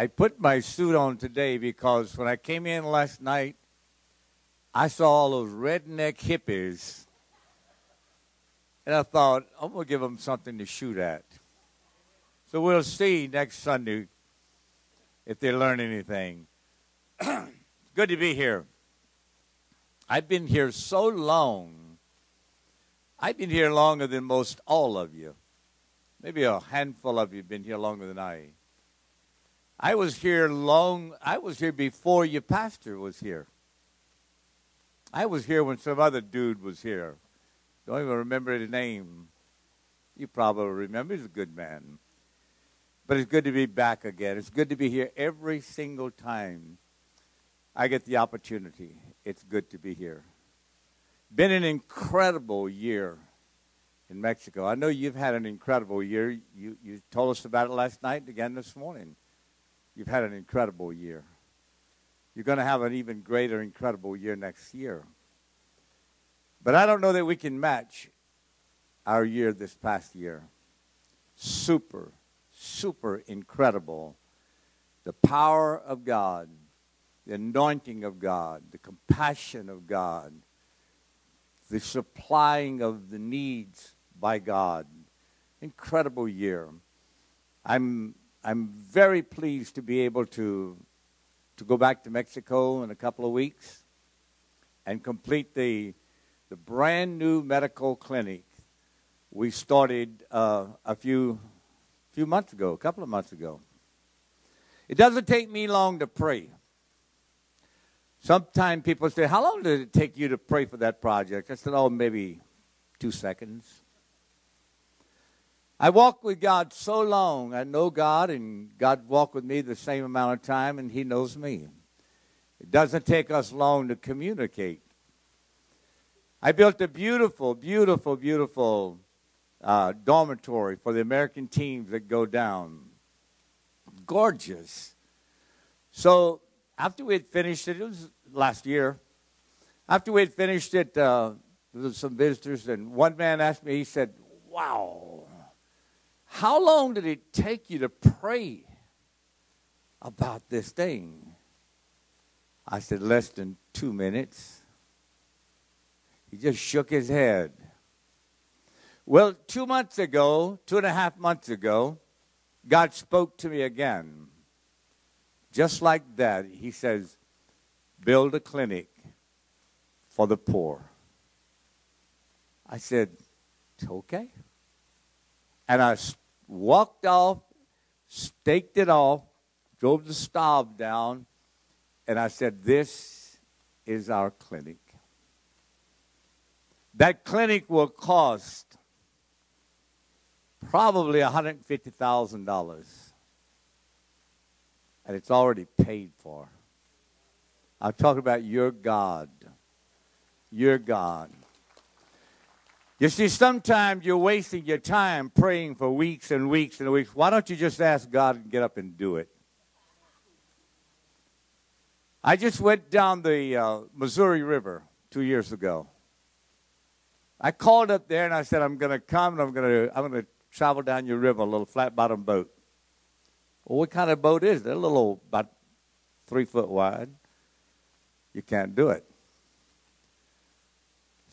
I put my suit on today because when I came in last night, I saw all those redneck hippies. And I thought, I'm going to give them something to shoot at. So we'll see next Sunday if they learn anything. Good to be here. I've been here so long. I've been here longer than most all of you. Maybe a handful of you have been here longer than I. I was here long I was here before your pastor was here. I was here when some other dude was here. Don't even remember his name. You probably remember. He's a good man. But it's good to be back again. It's good to be here every single time I get the opportunity. It's good to be here. Been an incredible year in Mexico. I know you've had an incredible year. You, you told us about it last night and again this morning. You've had an incredible year. You're going to have an even greater, incredible year next year. But I don't know that we can match our year this past year. Super, super incredible. The power of God, the anointing of God, the compassion of God, the supplying of the needs by God. Incredible year. I'm, I'm very pleased to be able to, to go back to Mexico in a couple of weeks and complete the, the brand new medical clinic we started uh, a few, few months ago, a couple of months ago. It doesn't take me long to pray. Sometimes people say, How long did it take you to pray for that project? I said, Oh, maybe two seconds. I walked with God so long. I know God, and God walked with me the same amount of time, and He knows me. It doesn't take us long to communicate. I built a beautiful, beautiful, beautiful uh, dormitory for the American teams that go down. Gorgeous. So after we had finished it, it was last year. After we had finished it, uh, there was some visitors, and one man asked me, he said, Wow, how long did it take you to pray about this thing? I said, Less than two minutes. He just shook his head. Well, two months ago, two and a half months ago, God spoke to me again. Just like that, He says, Build a clinic for the poor. I said, Okay. And I walked off, staked it off, drove the stove down, and I said, This is our clinic. That clinic will cost probably $150,000. And it's already paid for. I'm talking about your God. Your God. You see, sometimes you're wasting your time praying for weeks and weeks and weeks. Why don't you just ask God and get up and do it? I just went down the uh, Missouri River two years ago. I called up there and I said, I'm going to come and I'm going to I'm to travel down your river, a little flat bottom boat. Well, what kind of boat is it? A little about three foot wide. You can't do it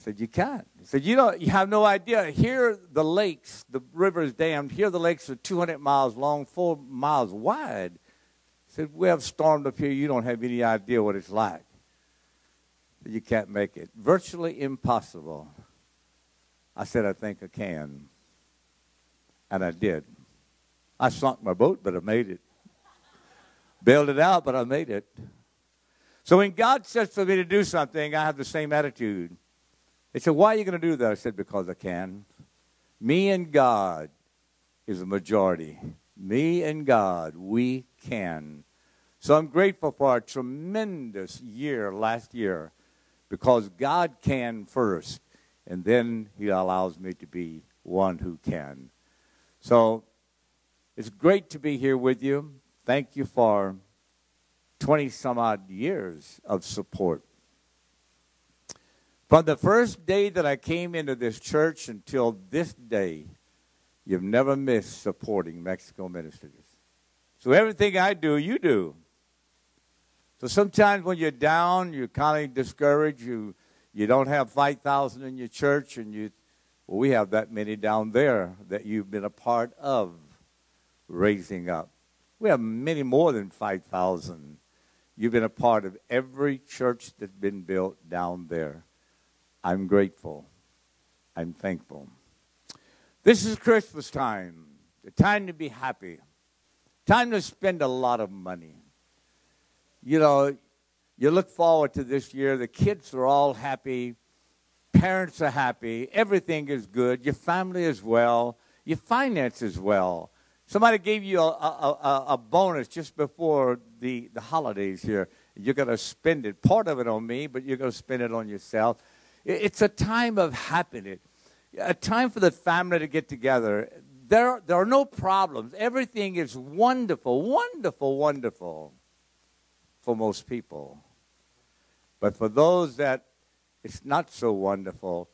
said, You can't. He said, You don't you have no idea. Here the lakes, the river is dammed. Here the lakes are 200 miles long, four miles wide. He said, We have stormed up here. You don't have any idea what it's like. You can't make it. Virtually impossible. I said, I think I can. And I did. I sunk my boat, but I made it. Bailed it out, but I made it. So when God says for me to do something, I have the same attitude. They said, Why are you going to do that? I said, Because I can. Me and God is a majority. Me and God, we can. So I'm grateful for a tremendous year last year because God can first, and then He allows me to be one who can. So it's great to be here with you. Thank you for 20 some odd years of support. From the first day that I came into this church until this day, you've never missed supporting Mexico Ministries. So everything I do, you do. So sometimes when you're down, you're kind of discouraged, you you don't have 5,000 in your church and you well, we have that many down there that you've been a part of raising up. We have many more than 5,000. You've been a part of every church that's been built down there. I'm grateful. I'm thankful. This is Christmas time, the time to be happy, time to spend a lot of money. You know, you look forward to this year. The kids are all happy, parents are happy, everything is good, your family is well, your finances well. Somebody gave you a, a, a, a bonus just before the, the holidays here. You're going to spend it, part of it on me, but you're going to spend it on yourself. It's a time of happiness, a time for the family to get together. There, there are no problems. Everything is wonderful, wonderful, wonderful for most people. But for those that it's not so wonderful,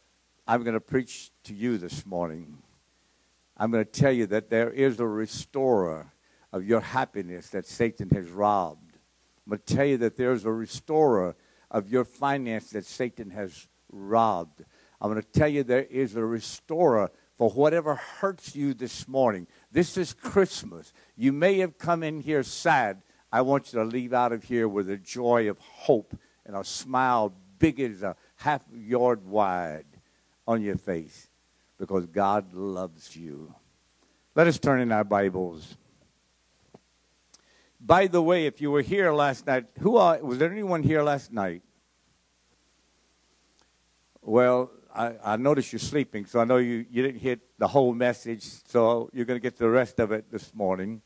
I'm going to preach to you this morning. I'm going to tell you that there is a restorer of your happiness that Satan has robbed. I'm going to tell you that there's a restorer of your finance that Satan has robbed. I'm going to tell you there is a restorer for whatever hurts you this morning. This is Christmas. You may have come in here sad. I want you to leave out of here with a joy of hope and a smile big as a half yard wide on your face because God loves you. Let us turn in our Bibles. By the way, if you were here last night, who are, was there anyone here last night? Well, I, I noticed you're sleeping, so I know you, you didn't hear the whole message, so you're going to get the rest of it this morning.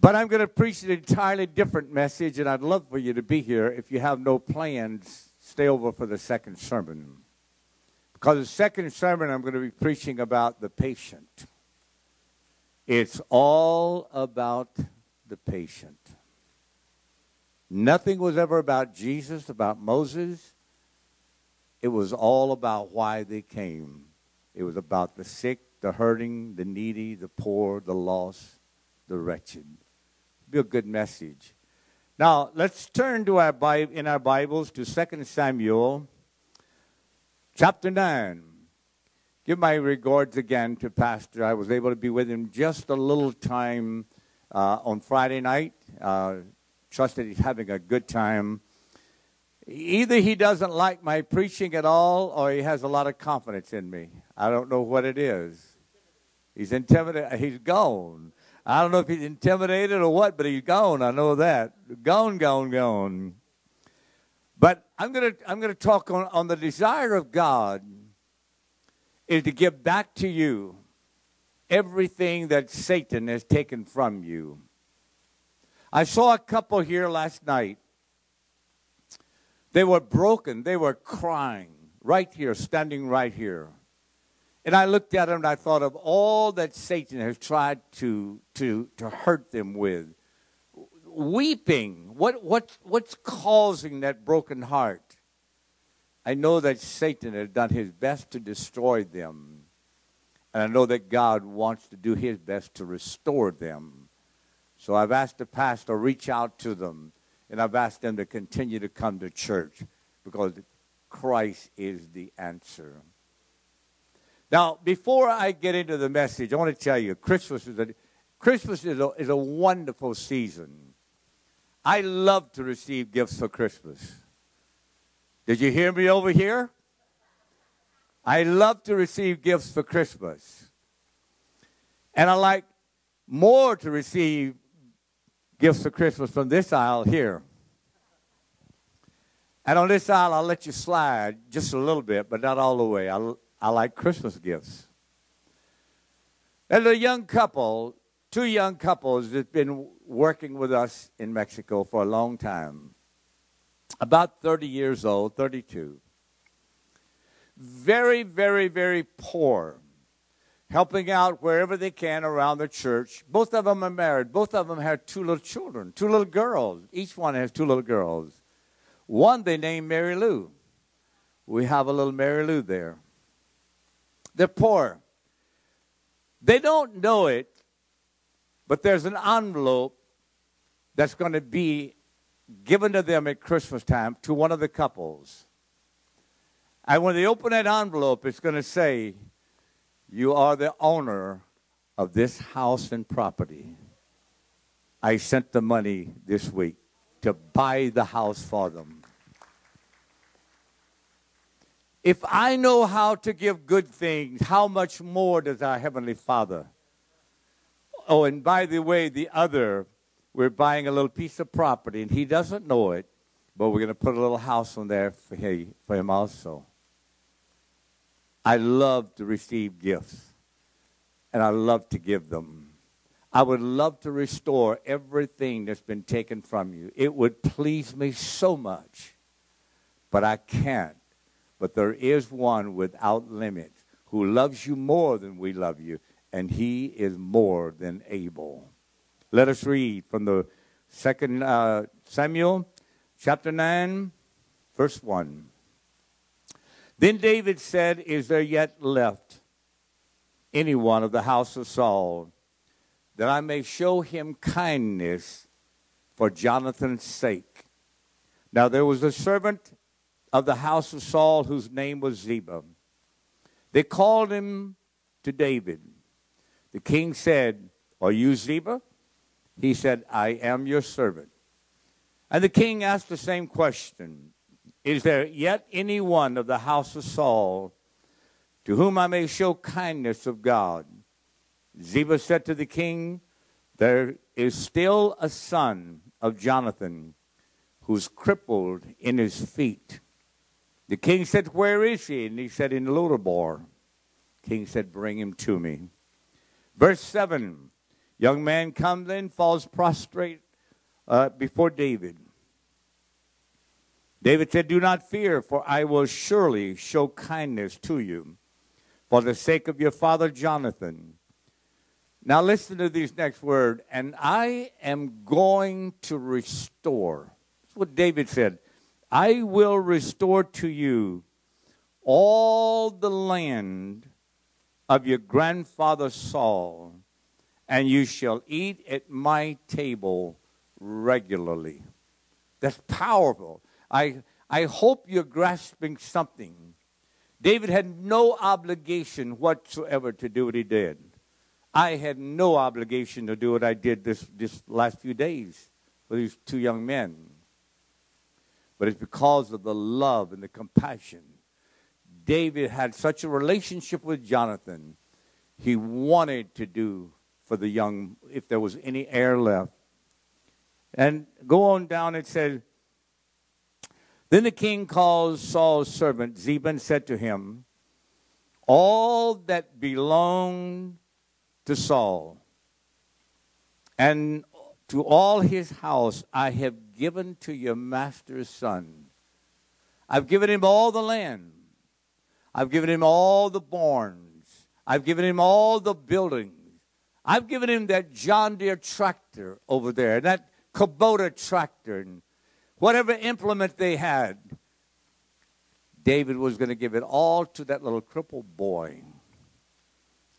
But I'm going to preach an entirely different message, and I'd love for you to be here. If you have no plans, stay over for the second sermon. Because the second sermon, I'm going to be preaching about the patient. It's all about the patient. Nothing was ever about Jesus, about Moses. It was all about why they came. It was about the sick, the hurting, the needy, the poor, the lost, the wretched. Be a good message. Now, let's turn to our Bible, in our Bibles to 2 Samuel chapter 9. Give my regards again to Pastor. I was able to be with him just a little time uh, on Friday night. Uh, that he's having a good time. Either he doesn't like my preaching at all or he has a lot of confidence in me. I don't know what it is. He's intimidated. He's gone. I don't know if he's intimidated or what, but he's gone. I know that. Gone, gone, gone. But I'm going to I'm going to talk on, on the desire of God is to give back to you everything that Satan has taken from you. I saw a couple here last night. They were broken. They were crying right here, standing right here. And I looked at them and I thought of all that Satan has tried to, to, to hurt them with weeping. What, what, what's causing that broken heart? I know that Satan has done his best to destroy them. And I know that God wants to do his best to restore them. So I've asked the pastor to reach out to them. And I've asked them to continue to come to church because Christ is the answer. Now, before I get into the message, I want to tell you Christmas is a, Christmas is a, is a wonderful season. I love to receive gifts for Christmas. Did you hear me over here? I love to receive gifts for Christmas. And I like more to receive gifts for Christmas from this aisle here. And on this aisle, I'll let you slide just a little bit, but not all the way. I, I like Christmas gifts. As a young couple, two young couples that have been working with us in Mexico for a long time. About 30 years old, 32. Very, very, very poor. Helping out wherever they can around the church. Both of them are married. Both of them have two little children, two little girls. Each one has two little girls. One they named Mary Lou. We have a little Mary Lou there. They're poor. They don't know it, But there's an envelope that's going to be given to them at Christmas time to one of the couples. And when they open that envelope, it's going to say, You are the owner of this house and property. I sent the money this week to buy the house for them. If I know how to give good things, how much more does our Heavenly Father? Oh, and by the way, the other, we're buying a little piece of property, and he doesn't know it, but we're going to put a little house on there for him, also. I love to receive gifts, and I love to give them. I would love to restore everything that's been taken from you. It would please me so much, but I can't but there is one without limit who loves you more than we love you, and he is more than able. Let us read from the second uh, Samuel chapter 9, verse 1. Then David said, Is there yet left any one of the house of Saul that I may show him kindness for Jonathan's sake? Now there was a servant of the house of Saul, whose name was Ziba. They called him to David. The king said, Are you Ziba? He said, I am your servant. And the king asked the same question Is there yet any one of the house of Saul to whom I may show kindness of God? Ziba said to the king, There is still a son of Jonathan who's crippled in his feet. The king said, Where is he? And he said, In Lodabar. King said, Bring him to me. Verse 7 Young man comes in, falls prostrate uh, before David. David said, Do not fear, for I will surely show kindness to you for the sake of your father Jonathan. Now listen to these next words. And I am going to restore. That's what David said. I will restore to you all the land of your grandfather Saul, and you shall eat at my table regularly. That's powerful. I, I hope you're grasping something. David had no obligation whatsoever to do what he did. I had no obligation to do what I did this, this last few days with these two young men but it's because of the love and the compassion. David had such a relationship with Jonathan, he wanted to do for the young, if there was any heir left. And go on down, it says, Then the king called Saul's servant Ziba and said to him, All that belonged to Saul and to all his house I have given to your master's son. I've given him all the land. I've given him all the barns. I've given him all the buildings. I've given him that John Deere tractor over there, that Kubota tractor, and whatever implement they had. David was going to give it all to that little crippled boy.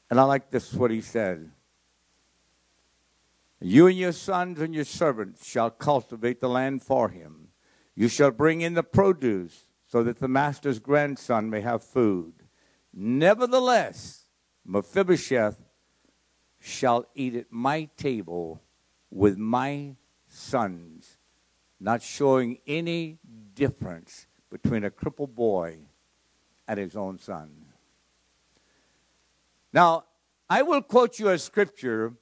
And I like this, what he said. You and your sons and your servants shall cultivate the land for him. You shall bring in the produce so that the master's grandson may have food. Nevertheless, Mephibosheth shall eat at my table with my sons, not showing any difference between a crippled boy and his own son. Now, I will quote you a scripture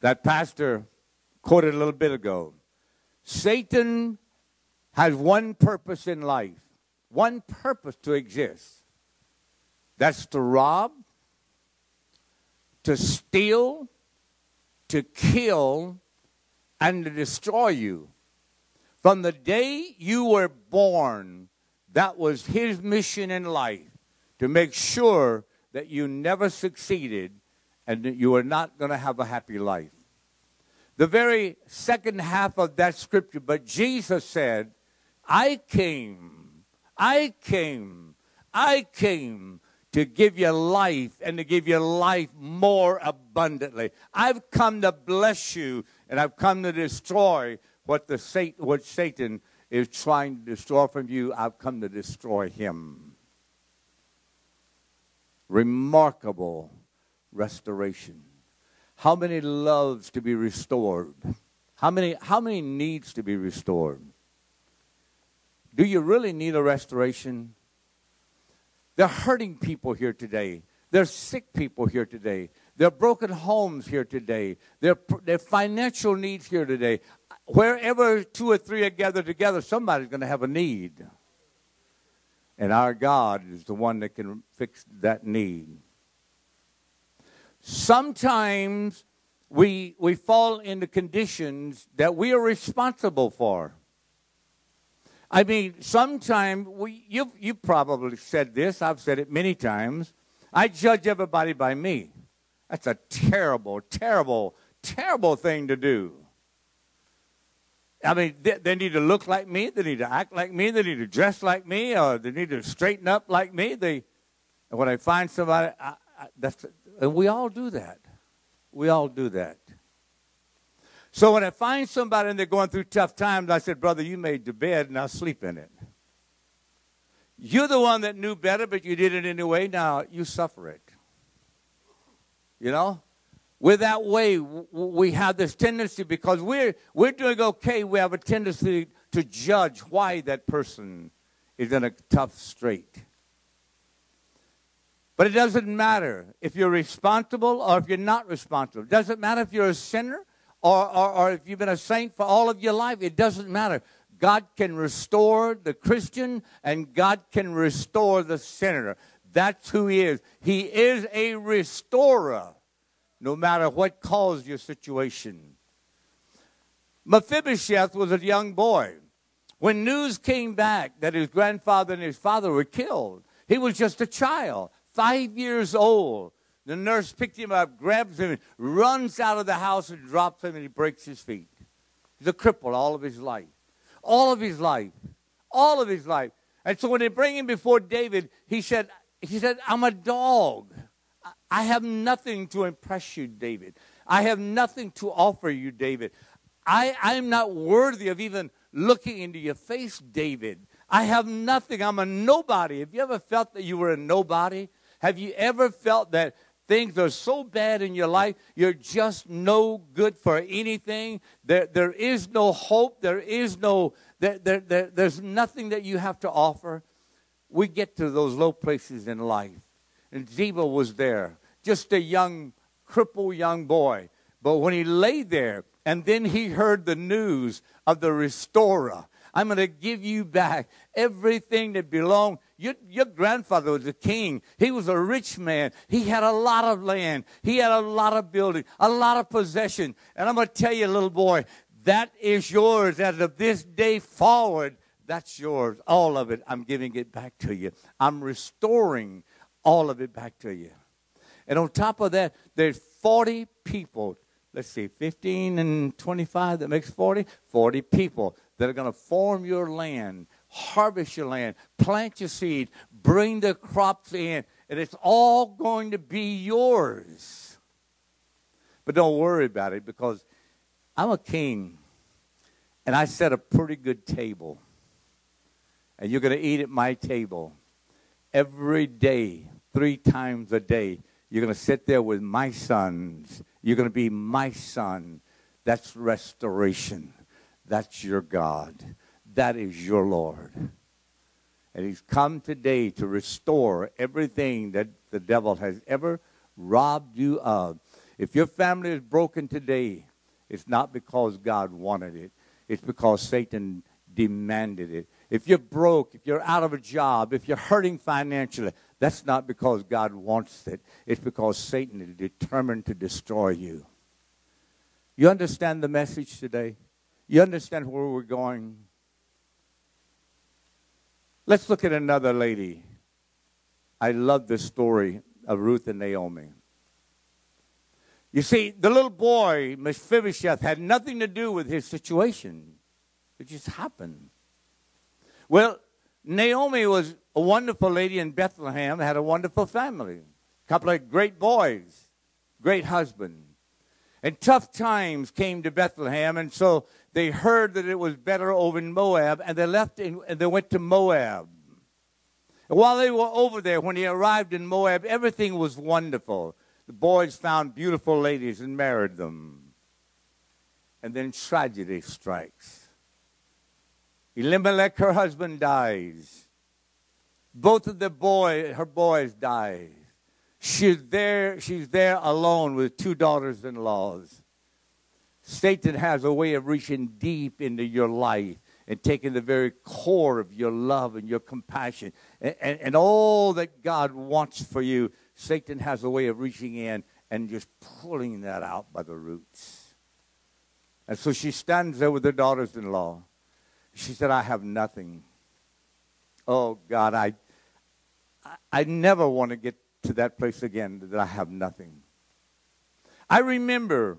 that pastor quoted a little bit ago. Satan has one purpose in life, one purpose to exist. That's to rob, to steal, to kill, and to destroy you. From the day you were born, that was his mission in life to make sure that you never succeeded and that you are not going to have a happy life. The very second half of that scripture, but Jesus said, I came, I came, I came to give you life and to give you life more abundantly. I've come to bless you and I've come to destroy what the Satan, what Satan is trying to destroy from you. I've come to destroy him. Remarkable restoration. How many loves to be restored? How many, how many needs to be restored? Do you really need a restoration? They're hurting people here today. There are sick people here today. There are broken homes here today. There are, there are financial needs here today. Wherever two or three are gathered together, somebody's going to have a need. And our God is the one that can fix that need. Sometimes we, we fall into conditions that we are responsible for. I mean, sometimes we, you, you probably said this, I've said it many times. I judge everybody by me. That's a terrible, terrible, terrible thing to do. I mean, they, they, need to look like me. They need to act like me. They need to dress like me, or they need to straighten up like me. They, when I find somebody, I, I, that's, and we all do that. We all do that. So when I find somebody and they're going through tough times, I said, Brother, you made the bed, now sleep in it. You're the one that knew better, but you did it anyway. Now you suffer it. You know? We're that way. We have this tendency because we're, we're doing okay. We have a tendency to judge why that person is in a tough strait. But it doesn't matter if you're responsible or if you're not responsible. It doesn't matter if you're a sinner or, or, or if you've been a saint for all of your life, it doesn't matter. God can restore the Christian and God can restore the sinner. That's who He is. He is a restorer, no matter what caused your situation. Mephibosheth was a young boy. When news came back that his grandfather and his father were killed, he was just a child, five years old. The nurse picked him up, grabs him, runs out of the house and drops him, and he breaks his feet. He's a cripple all of his life. All of his life. All of his life. And so when they bring him before David, he said, he said, I'm a dog. I have nothing to impress you, David. I have nothing to offer you, David. I, I am not worthy of even looking into your face, David. I have nothing. I'm a nobody. Have you ever felt that you were a nobody? Have you ever felt that things are so bad in your life, you're just no good for anything. There, there is no hope. There is no, there, there, there, there's nothing that you have to offer. We get to those low places in life. And Ziba was there, just a young, crippled young boy. But when he lay there, and then he heard the news of the restorer, I'm going to give you back everything that belonged. Your, your grandfather was a king. He was a rich man. He had a lot of land. He had a lot of building, a lot of possession. And I'm going to tell you, little boy, that is yours as of this day forward. That's yours. All of it. I'm giving it back to you. I'm restoring all of it back to you. And on top of that, there's 40 people. Let's see, 15 and 25, that makes 40. 40 people that are going to form your land, harvest your land, plant your seed, bring the crops in, and it's all going to be yours. But don't worry about it because I'm a king and I set a pretty good table. And you're going to eat at my table every day, three times a day. You're going to sit there with my sons. You're going to be my son. That's restoration. That's your God. That is your Lord. And He's come today to restore everything that the devil has ever robbed you of. If your family is broken today, it's not because God wanted it, it's because Satan demanded it. If you're broke, if you're out of a job, if you're hurting financially, that's not because God wants it. It's because Satan is determined to destroy you. You understand the message today? You understand where we're going? Let's look at another lady. I love this story of Ruth and Naomi. You see, the little boy, Mephibosheth, had nothing to do with his situation. It just happened. Well, Naomi was a wonderful lady in Bethlehem had a wonderful family, a couple of great boys, great husband. And tough times came to Bethlehem, and so they heard that it was better over in Moab, and they left in, and they went to Moab. And while they were over there, when they arrived in Moab, everything was wonderful. The boys found beautiful ladies and married them. And then tragedy strikes. Elimelech, her husband, dies. Both of the boy, her boys die. She's there, she's there alone with two daughters in laws. Satan has a way of reaching deep into your life and taking the very core of your love and your compassion and, and, and, all that God wants for you. Satan has a way of reaching in and just pulling that out by the roots. And so she stands there with her daughters in law. She said, I have nothing. Oh, God, I, I never want to get to that place again that I have nothing. I remember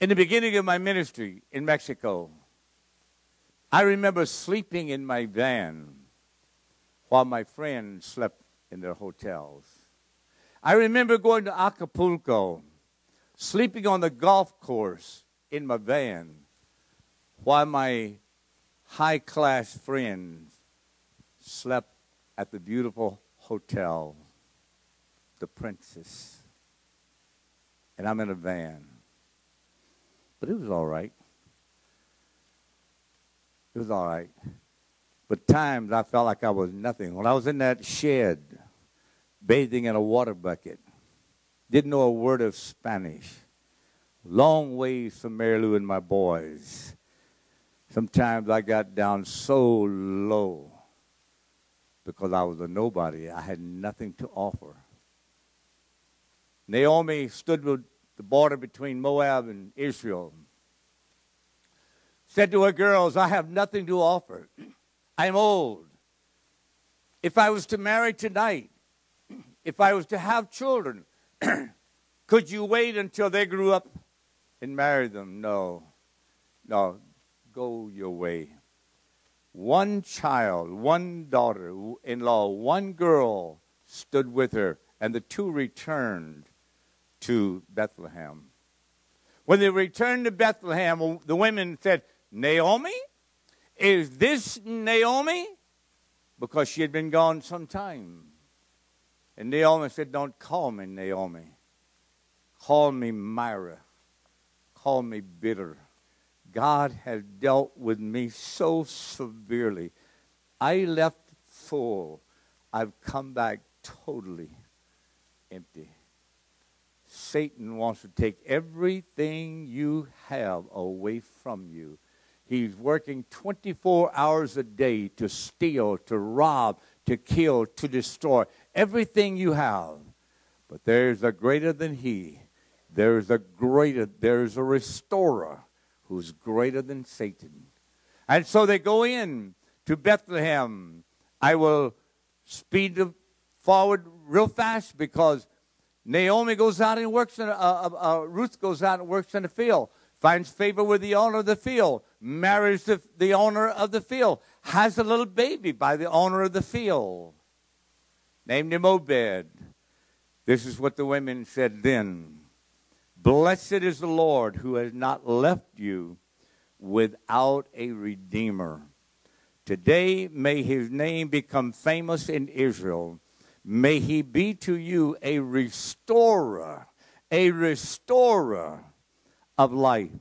in the beginning of my ministry in Mexico, I remember sleeping in my van while my friends slept in their hotels. I remember going to Acapulco, sleeping on the golf course in my van while my high class friends slept at the beautiful hotel, the Princess. And I'm in a van. But it was all right. It was all right. But times I felt like I was nothing. When I was in that shed, bathing in a water bucket, didn't know a word of Spanish, long ways from Mary Lou and my boys. Sometimes I got down so low because I was a nobody. I had nothing to offer. Naomi stood with the border between Moab and Israel. Said to her girls, I have nothing to offer. I'm old. If I was to marry tonight, if I was to have children, could you wait until they grew up and marry them? No. No. Go your way one child, one daughter in law, one girl stood with her, and the two returned to Bethlehem. When they returned to Bethlehem, the women said, Naomi? Is this Naomi? Because she had been gone some time. And Naomi said, Don't call me Naomi. Call me Myra. Call me bitter. God has dealt with me so severely. I left full. I've come back totally empty. Satan wants to take everything you have away from you. He's working 24 hours a day to steal, to rob, to kill, to destroy everything you have. But there's a greater than he. There's a greater, there's a restorer who's greater than Satan. And so they go in to Bethlehem. I will speed forward real fast because Naomi goes out and works in, uh, uh, uh, Ruth goes out and works in the field, finds favor with the owner of the field, marries the, the owner of the field, has a little baby by the owner of the field, named him Obed. This is what the women said then. Blessed is the Lord who has not left you without a redeemer. Today, may his name become famous in Israel. May he be to you a restorer, a restorer of life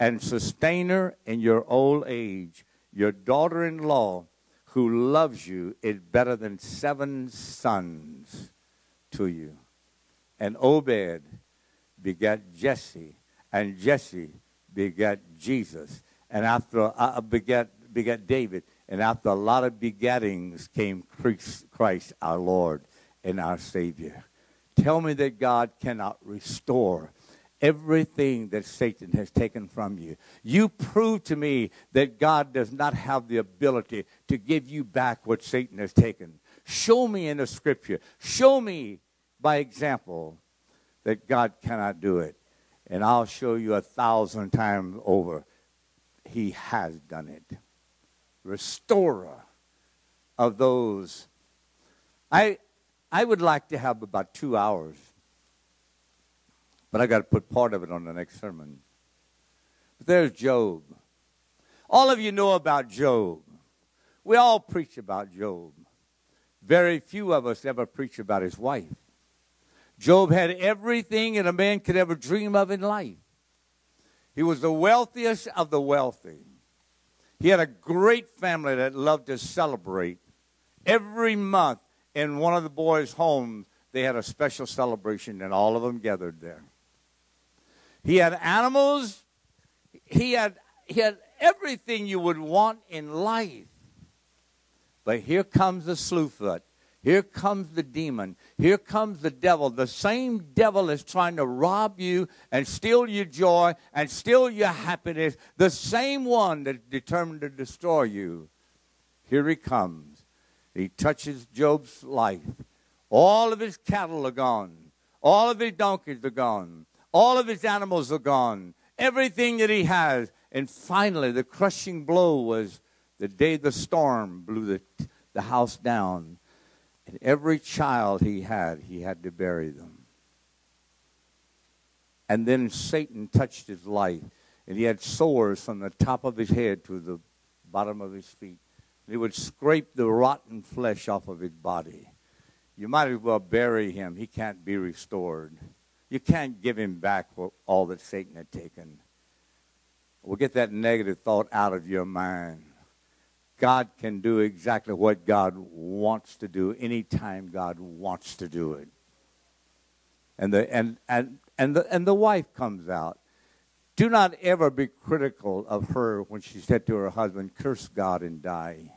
and sustainer in your old age. Your daughter in law, who loves you, is better than seven sons to you. And Obed begat Jesse, and Jesse begat Jesus, and after uh, begat begat David, and after a lot of begettings came Christ, our Lord and our Savior. Tell me that God cannot restore everything that Satan has taken from you. You prove to me that God does not have the ability to give you back what Satan has taken. Show me in the scripture. Show me by example that God cannot do it. And I'll show you a thousand times over. He has done it. Restorer of those. I, I would like to have about two hours, but I got to put part of it on the next sermon. But there's Job. All of you know about Job. We all preach about Job. Very few of us ever preach about his wife. Job had everything that a man could ever dream of in life. He was the wealthiest of the wealthy. He had a great family that loved to celebrate. Every month in one of the boys' homes, they had a special celebration, and all of them gathered there. He had animals. He had, he had everything you would want in life. But here comes the slewfoot. Here comes the demon. Here comes the devil. The same devil is trying to rob you and steal your joy and steal your happiness. The same one that's determined to destroy you. Here he comes. He touches Job's life. All of his cattle are gone. All of his donkeys are gone. All of his animals are gone. Everything that he has. And finally, the crushing blow was the day the storm blew the, the house down and every child he had, he had to bury them. And then Satan touched his life, and he had sores from the top of his head to the bottom of his feet. He would scrape the rotten flesh off of his body. You might as well bury him. He can't be restored. You can't give him back all that Satan had taken. We'll get that negative thought out of your mind. God can do exactly what God wants to do anytime God wants to do it. And the, and, and, and, the, and the wife comes out. Do not ever be critical of her when she said to her husband, Curse God and die.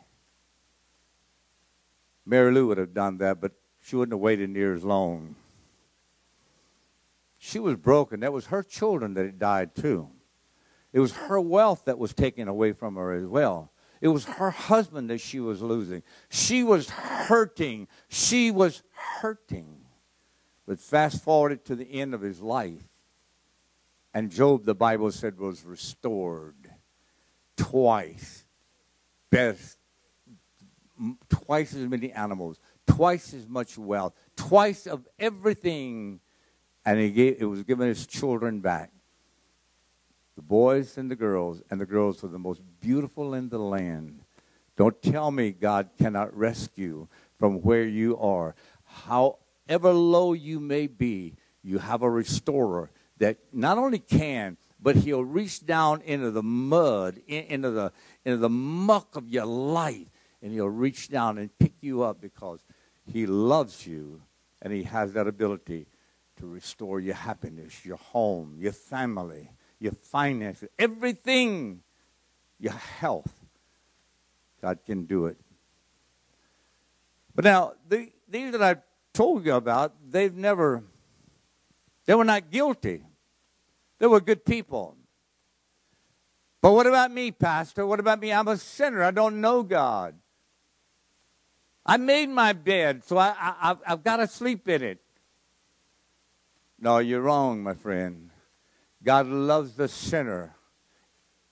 Mary Lou would have done that, but she wouldn't have waited near as long. She was broken. That was her children that had died too. It was her wealth that was taken away from her as well. It was her husband that she was losing. She was hurting. She was hurting. But fast forwarded to the end of his life, and Job, the Bible said, was restored twice. Best, twice as many animals, twice as much wealth, twice of everything. And he gave, it was given his children back the boys and the girls, and the girls were the most beautiful in the land. Don't tell me God cannot rescue from where you are. However low you may be, you have a restorer that not only can, but he'll reach down into the mud, into the, into the muck of your life, and he'll reach down and pick you up because he loves you and he has that ability to restore your happiness, your home, your family your finances, everything, your health. God can do it. But now, the, these that I've told you about, they've never, they were not guilty. They were good people. But what about me, Pastor? What about me? I'm a sinner. I don't know God. I made my bed, so I, I, I've got to sleep in it. No, you're wrong, my friend. God loves the sinner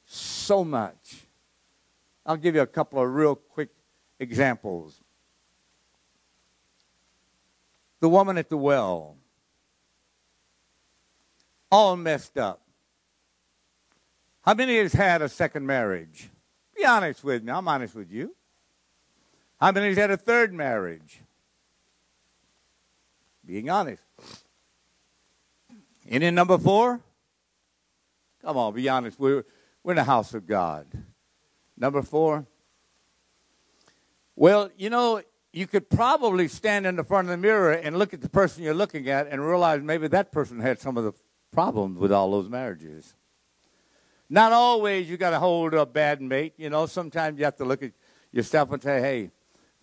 so much. I'll give you a couple of real quick examples. The woman at the well, all messed up. How many has had a second marriage? Be honest with me. I'm honest with you. How many has had a third marriage? Being honest. And number four? Come on, be honest. We're, we're in the house of God. Number four. Well, you know, you could probably stand in the front of the mirror and look at the person you're looking at and realize maybe that person had some of the problems with all those marriages. Not always you got to hold a bad mate. You know, sometimes you have to look at yourself and say, hey,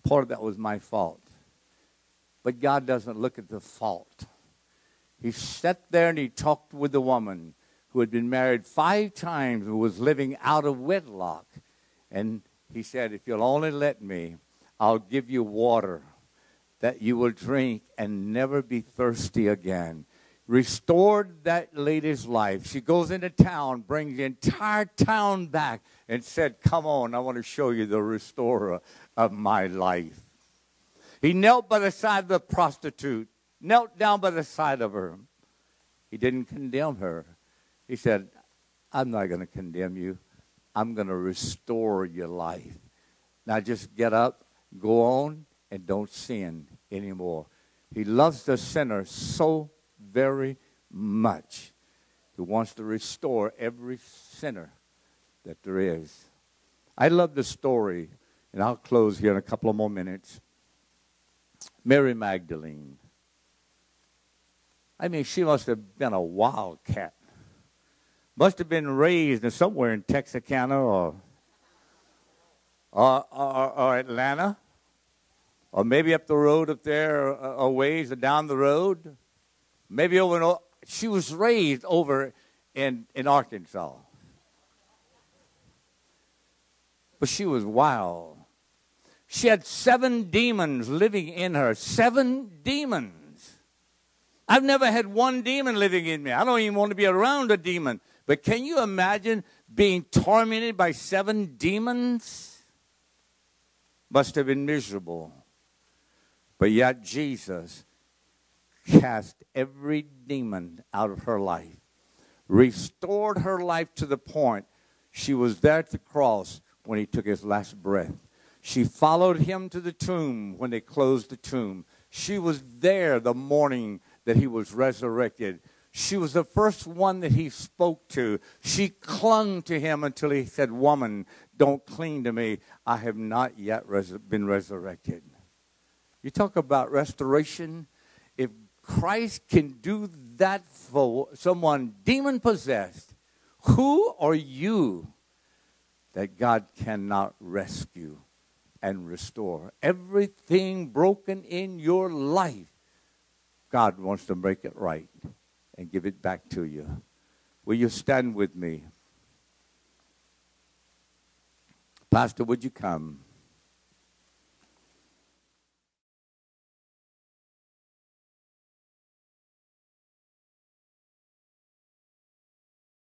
part of that was my fault. But God doesn't look at the fault. He sat there and he talked with the woman who had been married five times and was living out of wedlock. And he said, If you'll only let me, I'll give you water that you will drink and never be thirsty again. restored that lady's life. She goes into town, brings the entire town back, and said, Come on, I want to show you the restorer of my life. He knelt by the side of the prostitute, knelt down by the side of her. He didn't condemn her. He said, I'm not going to condemn you. I'm going to restore your life. Now just get up, go on, and don't sin anymore. He loves the sinner so very much. He wants to restore every sinner that there is. I love the story, and I'll close here in a couple of more minutes. Mary Magdalene. I mean, she must have been a wildcat. Must have been raised somewhere in Texarkana or, or, or, or Atlanta, or maybe up the road up there uh, a ways or down the road. Maybe over. She was raised over in in Arkansas, but she was wild. She had seven demons living in her. Seven demons. I've never had one demon living in me. I don't even want to be around a demon. But can you imagine being tormented by seven demons? Must have been miserable. But yet Jesus cast every demon out of her life, restored her life to the point she was there at the cross when he took his last breath. She followed him to the tomb when they closed the tomb. She was there the morning that he was resurrected. She was the first one that he spoke to. She clung to him until he said, Woman, don't cling to me. I have not yet res- been resurrected. You talk about restoration. If Christ can do that for someone demon possessed, who are you that God cannot rescue? and restore. Everything broken in your life, God wants to make it right and give it back to you. Will you stand with me? Pastor, would you come?